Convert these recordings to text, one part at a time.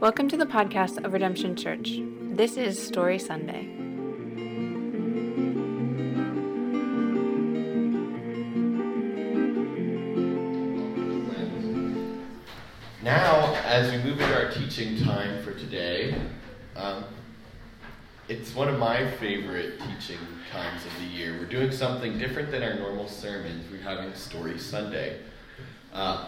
Welcome to the podcast of Redemption Church. This is Story Sunday. Now, as we move into our teaching time for today, um, it's one of my favorite teaching times of the year. We're doing something different than our normal sermons. We're having Story Sunday. Uh,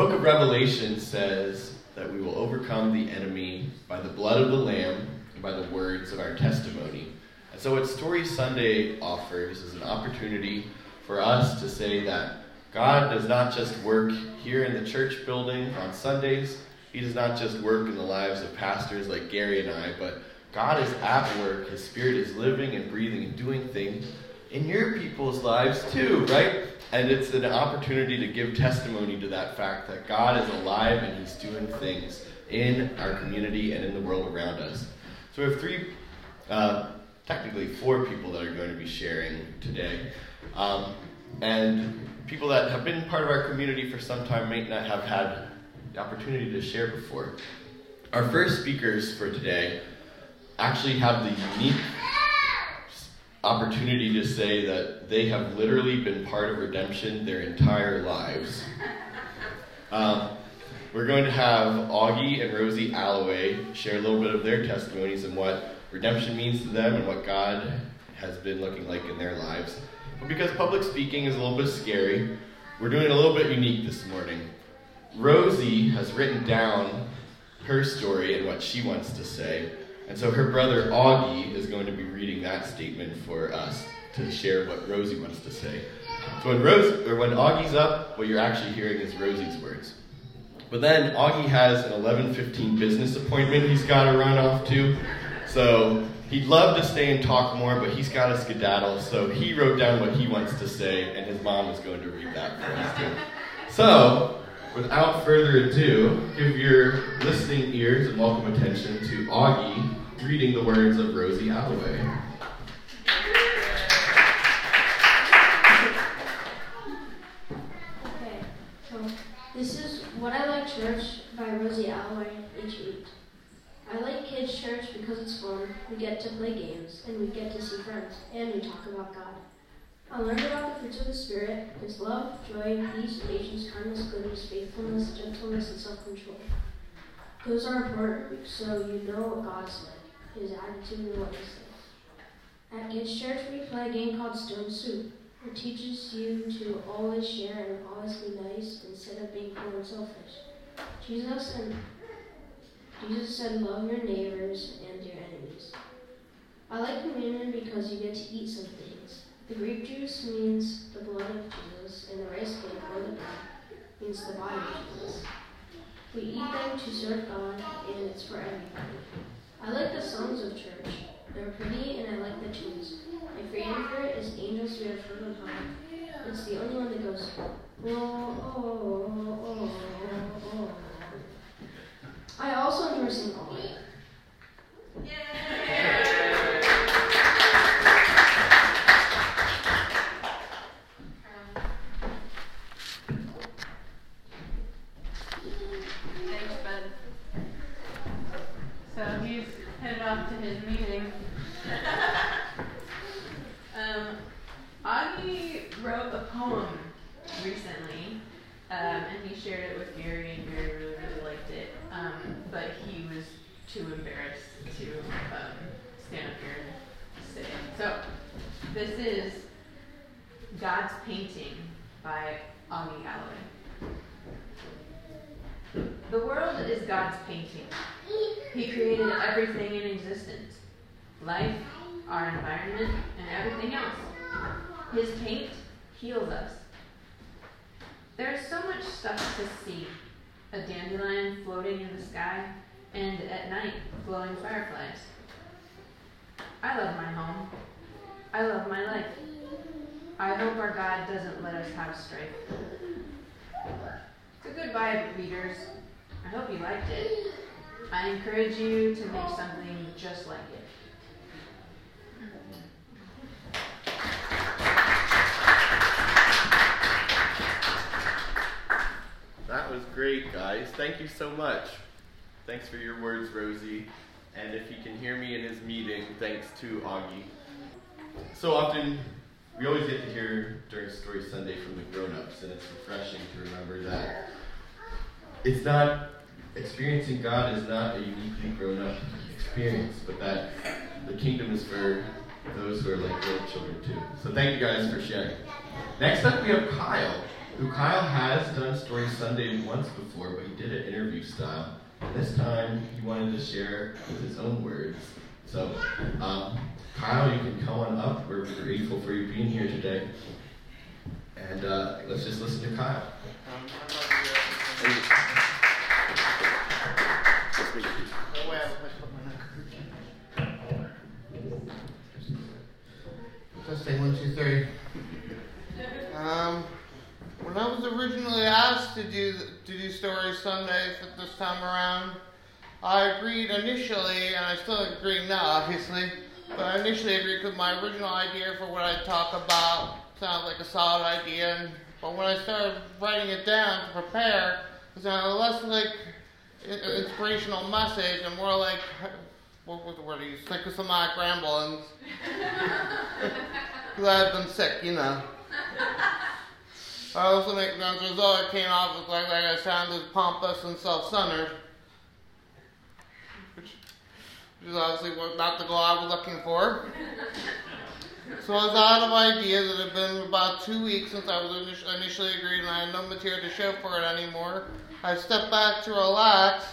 book of Revelation says that we will overcome the enemy by the blood of the Lamb and by the words of our testimony. And so, what Story Sunday offers is an opportunity for us to say that God does not just work here in the church building on Sundays, He does not just work in the lives of pastors like Gary and I, but God is at work. His Spirit is living and breathing and doing things in your people's lives too, right? And it's an opportunity to give testimony to that fact that God is alive and He's doing things in our community and in the world around us. So we have three, uh, technically four people that are going to be sharing today. Um, and people that have been part of our community for some time may not have had the opportunity to share before. Our first speakers for today actually have the unique opportunity to say that they have literally been part of redemption their entire lives. Um, we're going to have Augie and Rosie Alloway share a little bit of their testimonies and what redemption means to them and what God has been looking like in their lives. But because public speaking is a little bit scary, we're doing a little bit unique this morning. Rosie has written down her story and what she wants to say. And so her brother Augie is going to be reading that statement for us to share what Rosie wants to say. So when Rose or when Augie's up, what you're actually hearing is Rosie's words. But then Augie has an 11:15 business appointment he's got to run off to. So he'd love to stay and talk more, but he's got to skedaddle. So he wrote down what he wants to say, and his mom is going to read that for us too. So without further ado, give your listening ears and welcome attention to Augie reading the words of Rosie Alloway. Okay, so this is What I Like Church by Rosie Alloway, age 8. I like kids' church because it's fun. We get to play games, and we get to see friends, and we talk about God. I learned about the fruits of the Spirit His love, joy, peace, patience, kindness, goodness, faithfulness, gentleness, and self control. Those are important so you know what God's like, His attitude, and what He says. At Kids Church, we play a game called Stone Soup. It teaches you to always share and always be nice instead of being cruel and selfish. Jesus and Jesus said, "Love your neighbors and your enemies." I like communion because you get to eat some things. The grape juice means the blood of Jesus, and the rice cake or the bread means the body of Jesus. We eat them to serve God, and it's for everybody. I like the songs of church. They're pretty, and I like the tunes. My favorite is Angels We Have Heard on High. It's the only one that goes, oh, oh, oh, oh, oh. I also enjoy singing all night. Thanks, bud. So he's headed off to his meeting. um, Augie wrote a poem recently, um, and he shared it with Gary, and Gary really, really liked it. Um, but he was too embarrassed to um, stand up here and say it. So this is God's Painting by Augie Alloway. The world is God's painting. He created everything in existence life, our environment, and everything else. His paint heals us. There's so much stuff to see a dandelion floating in the sky, and at night, glowing fireflies. I love my home. I love my life. I hope our God doesn't let us have strife. So goodbye, readers. I hope you liked it. I encourage you to make something just like it. That was great, guys. Thank you so much. Thanks for your words, Rosie. And if he can hear me in his meeting, thanks to Augie. So often, we always get to hear during Story Sunday from the grown ups, and it's refreshing to remember that it's not, experiencing God is not a uniquely grown up experience, but that the kingdom is for those who are like little children too. So thank you guys for sharing. Next up, we have Kyle, who Kyle has done Story Sunday once before, but he did it interview style. And This time, he wanted to share with his own words. So, um, Kyle, you can come on up. We're grateful for you being here today. And uh, let's just listen to Kyle. Let's say one, two, three. Um, when I was originally asked to do to do Story Sunday for this time around, I agreed initially, and I still agree now, obviously. But I initially agreed because my original idea for what I'd talk about sounded like a solid idea. And, but when I started writing it down to prepare, it sounded less like an inspirational message and more like what was the word I used? Psychosomatic ramblings. Because I had been sick, you know. I also make as a result it came off like, like I sounded pompous and self-centered. Is obviously not the goal I was looking for. So I was out of ideas. It had been about two weeks since I was initially agreed and I had no material to show for it anymore. I stepped back to relax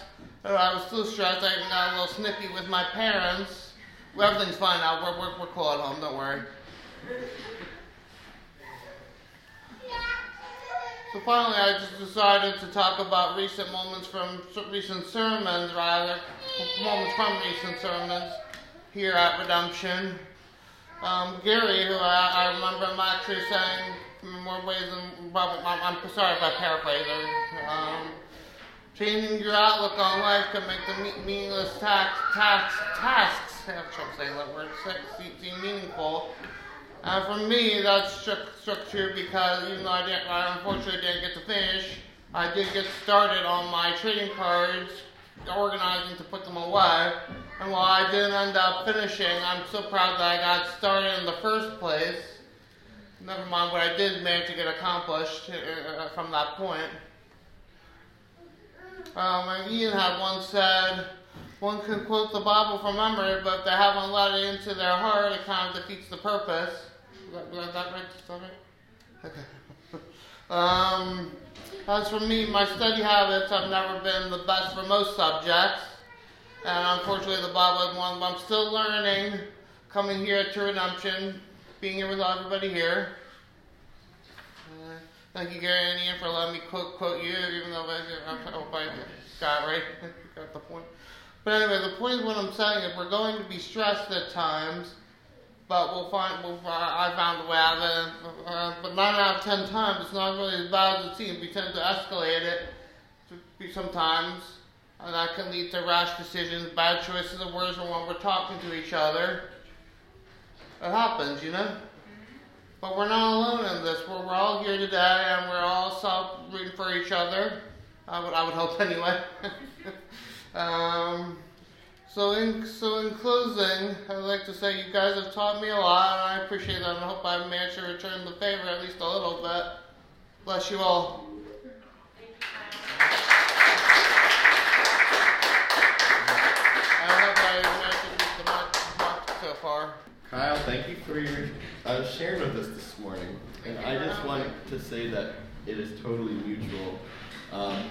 I was still stressed. I even got a little snippy with my parents. Everything's fine now. We're, we're, we're cool at home. Don't worry. So finally, I just decided to talk about recent moments from recent sermons, rather moments from recent sermons here at Redemption. Um, Gary, who I, I remember him actually saying in more ways than probably, I'm, I'm sorry if I paraphrase Um, Changing your outlook on life can make the meaningless tax, tax, tasks, I have trouble saying that word, seem meaningful. And for me, that struck, struck true because even though I, didn't, I unfortunately didn't get to finish, I did get started on my trading cards, organizing to put them away. And while I didn't end up finishing, I'm so proud that I got started in the first place. Never mind what I did manage to get accomplished uh, uh from that point. Um, and Ian had once said, one can quote the Bible from memory, but if they haven't let it into their heart, it kind of defeats the purpose. Is that, is that right? Okay. um, as for me, my study habits have never been the best for most subjects. And unfortunately, the Bible is one I'm still learning, coming here to Redemption, being here with everybody here. Thank you, Gary and Ian, for letting me quote, quote you, even though I, I hope I got right. got the point. But anyway, the point is what I'm saying is we're going to be stressed at times, but we'll find, we'll, I found a way out of it. Uh, but nine out of ten times, it's not really as bad as it seems. We tend to escalate it sometimes, and that can lead to rash decisions, bad choices of words when we're talking to each other. It happens, you know? But we're not alone in this. We're, we're all here today and we're all self rooting for each other. I would, I would hope anyway. um, so in, so in closing, I'd like to say you guys have taught me a lot and I appreciate that and I hope I managed to return the favor at least a little bit. Bless you all. Kyle, thank you for your uh, sharing with us this morning. And I just want to say that it is totally mutual. Um,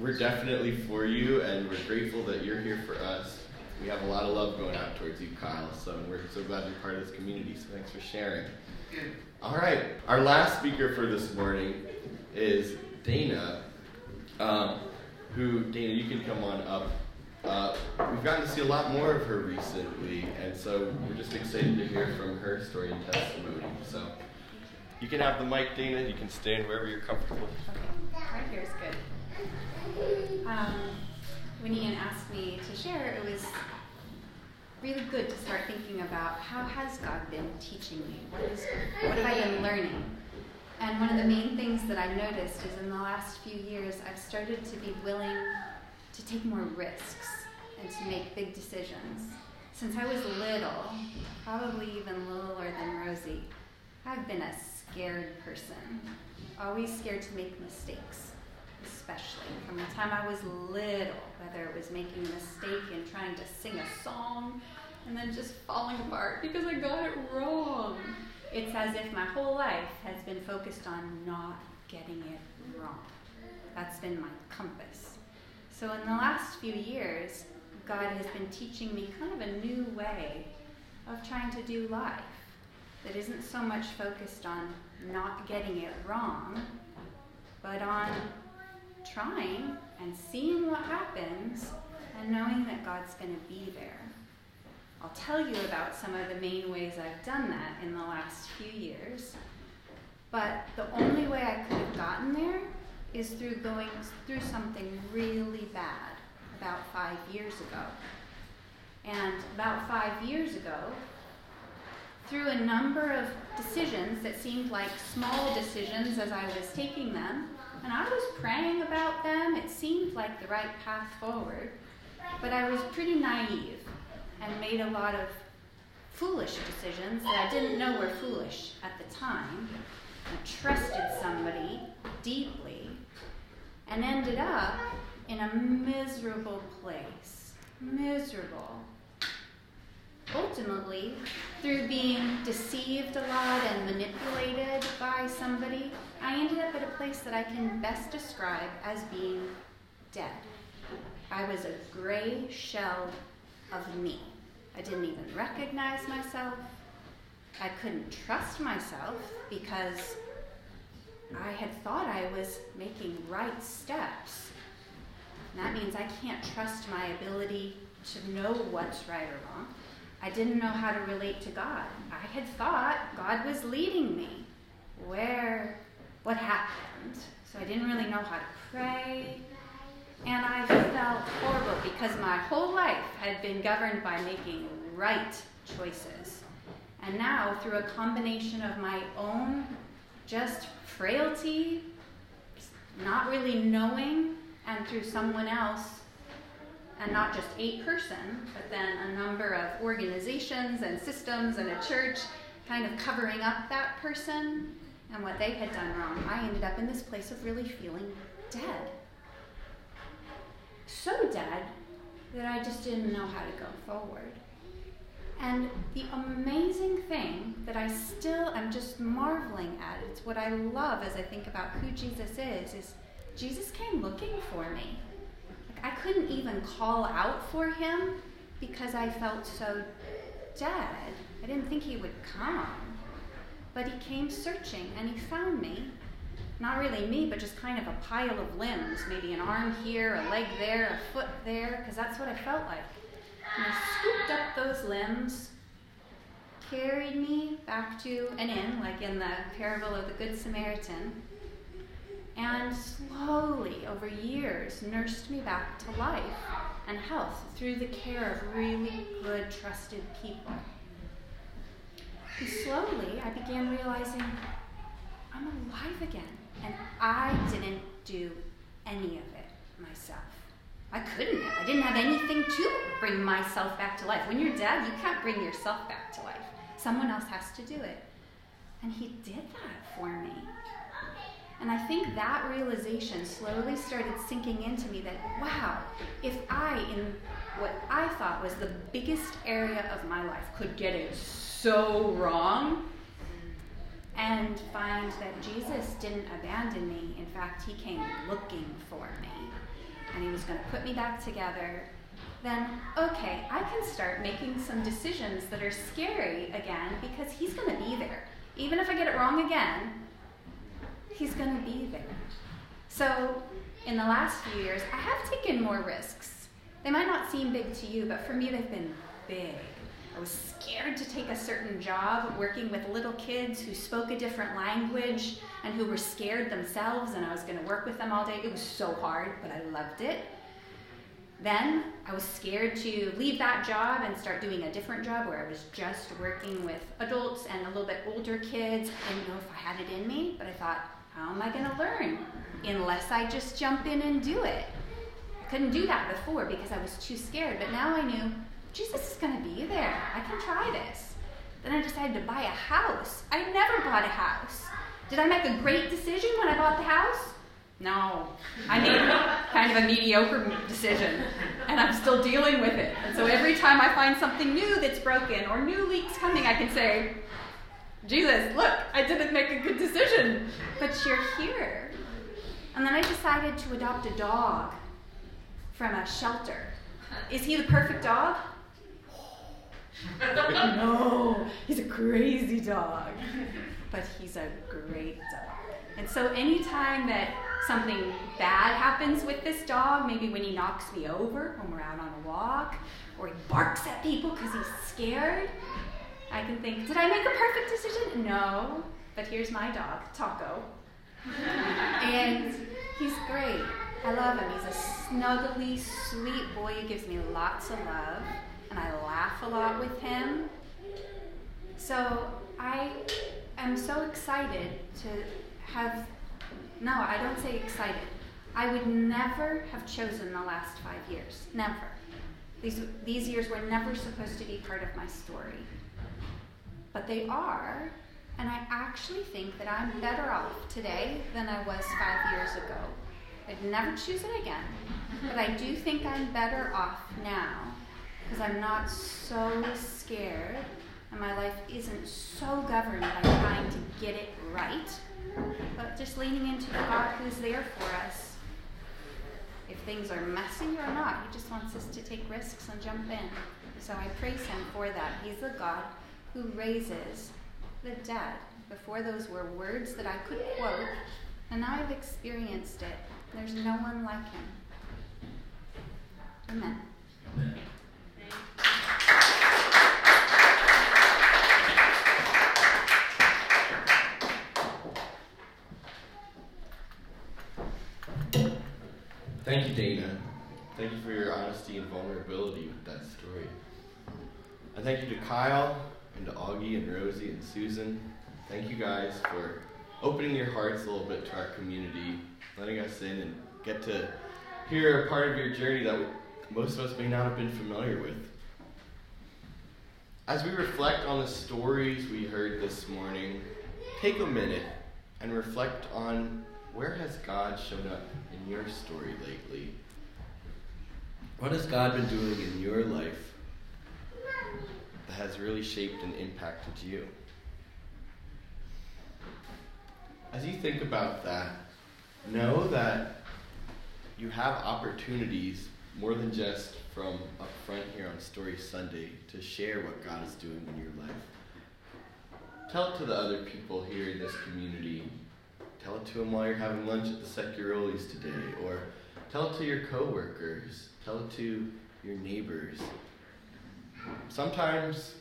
we're definitely for you, and we're grateful that you're here for us. We have a lot of love going out towards you, Kyle, so we're so glad you're part of this community. So thanks for sharing. All right, our last speaker for this morning is Dana, um, who, Dana, you can come on up. Uh, we've gotten to see a lot more of her recently, and so we're just excited to hear from her story and testimony. So you can have the mic, Dana. You can stand wherever you're comfortable. Okay, right here is good. Um, when Ian asked me to share, it was really good to start thinking about how has God been teaching me? What is what have I been learning? And one of the main things that I noticed is in the last few years, I've started to be willing to take more risks and to make big decisions. Since I was little, probably even littler than Rosie, I've been a scared person, always scared to make mistakes, especially from the time I was little, whether it was making a mistake in trying to sing a song and then just falling apart because I got it wrong. It's as if my whole life has been focused on not getting it wrong. That's been my compass. So, in the last few years, God has been teaching me kind of a new way of trying to do life that isn't so much focused on not getting it wrong, but on trying and seeing what happens and knowing that God's going to be there. I'll tell you about some of the main ways I've done that in the last few years. But the only way I could have gotten there is through going through something really bad about five years ago. And about five years ago, through a number of decisions that seemed like small decisions as I was taking them, and I was praying about them, it seemed like the right path forward, but I was pretty naive and made a lot of foolish decisions that I didn't know were foolish at the time. I trusted somebody deeply and ended up in a miserable place. Miserable. Ultimately, through being deceived a lot and manipulated by somebody, I ended up at a place that I can best describe as being dead. I was a gray shell of me. I didn't even recognize myself. I couldn't trust myself because I had thought I was making right steps. And that means I can't trust my ability to know what's right or wrong. I didn't know how to relate to God. I had thought God was leading me. Where, what happened? So I didn't really know how to pray. And I felt horrible because my whole life had been governed by making right choices. And now, through a combination of my own just frailty, not really knowing, and through someone else, and not just a person, but then a number of organizations and systems and a church kind of covering up that person and what they had done wrong, I ended up in this place of really feeling dead so dead that I just didn't know how to go forward. And the amazing thing that I still am just marveling at, it's what I love as I think about who Jesus is, is Jesus came looking for me. I couldn't even call out for him because I felt so dead. I didn't think he would come. But he came searching and he found me not really me, but just kind of a pile of limbs, maybe an arm here, a leg there, a foot there, because that's what I felt like. And I scooped up those limbs, carried me back to an inn, like in the parable of the Good Samaritan, and slowly, over years, nursed me back to life and health through the care of really good, trusted people. And slowly, I began realizing I'm alive again. And I didn't do any of it myself. I couldn't. I didn't have anything to bring myself back to life. When you're dead, you can't bring yourself back to life. Someone else has to do it. And he did that for me. And I think that realization slowly started sinking into me that, wow, if I, in what I thought was the biggest area of my life, could get it so wrong, and find that Jesus didn't abandon me. In fact, he came looking for me. And he was going to put me back together. Then, okay, I can start making some decisions that are scary again because he's going to be there. Even if I get it wrong again, he's going to be there. So, in the last few years, I have taken more risks. They might not seem big to you, but for me, they've been big. I was scared to take a certain job working with little kids who spoke a different language and who were scared themselves, and I was going to work with them all day. It was so hard, but I loved it. Then I was scared to leave that job and start doing a different job where I was just working with adults and a little bit older kids. I didn't know if I had it in me, but I thought, how am I going to learn unless I just jump in and do it? I couldn't do that before because I was too scared, but now I knew Jesus is going to be there. I can try this. Then I decided to buy a house. I never bought a house. Did I make a great decision when I bought the house? No. I made kind of a mediocre decision, and I'm still dealing with it. And so every time I find something new that's broken or new leaks coming, I can say, Jesus, look, I didn't make a good decision, but you're here. And then I decided to adopt a dog from a shelter. Is he the perfect dog? no, he's a crazy dog, but he's a great dog. And so anytime that something bad happens with this dog, maybe when he knocks me over when we're out on a walk, or he barks at people because he's scared, I can think, did I make a perfect decision? No, but here's my dog, Taco. and he's great. I love him. He's a snuggly, sweet boy who gives me lots of love, and I laugh a lot with him. So I am so excited to have, no, I don't say excited. I would never have chosen the last five years. Never. These, these years were never supposed to be part of my story. But they are, and I actually think that I'm better off today than I was five years ago. I'd never choose it again. But I do think I'm better off now because I'm not so scared and my life isn't so governed by trying to get it right, but just leaning into the God who's there for us. If things are messy or not, He just wants us to take risks and jump in. So I praise Him for that. He's the God who raises the dead. Before those were words that I could quote, and now I've experienced it. There's no one like Him. Amen. Amen. Thank you, Dana. Thank you for your honesty and vulnerability with that story. And thank you to Kyle and to Augie and Rosie and Susan. Thank you guys for opening your hearts a little bit to our community, letting us in and get to hear a part of your journey that most of us may not have been familiar with. As we reflect on the stories we heard this morning, take a minute and reflect on where has God shown up in your story lately? What has God been doing in your life has really shaped and impacted you? As you think about that, know that you have opportunities more than just from up front here on Story Sunday to share what God is doing in your life. Tell it to the other people here in this community Tell it to them while you're having lunch at the Securolis today, or tell it to your coworkers. Tell it to your neighbors. Sometimes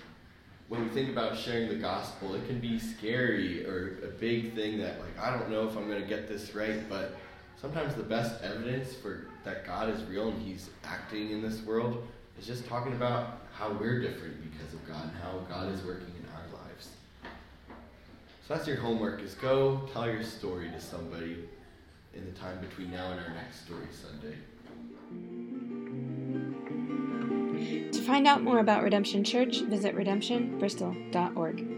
when we think about sharing the gospel, it can be scary or a big thing that like I don't know if I'm going to get this right, but sometimes the best evidence for that God is real and he's acting in this world is just talking about how we're different because of God and how God is working in our lives. so that's your homework is go tell your story to somebody in the time between now and our next story Sunday. Find out more about Redemption Church, visit redemptionbristol.org.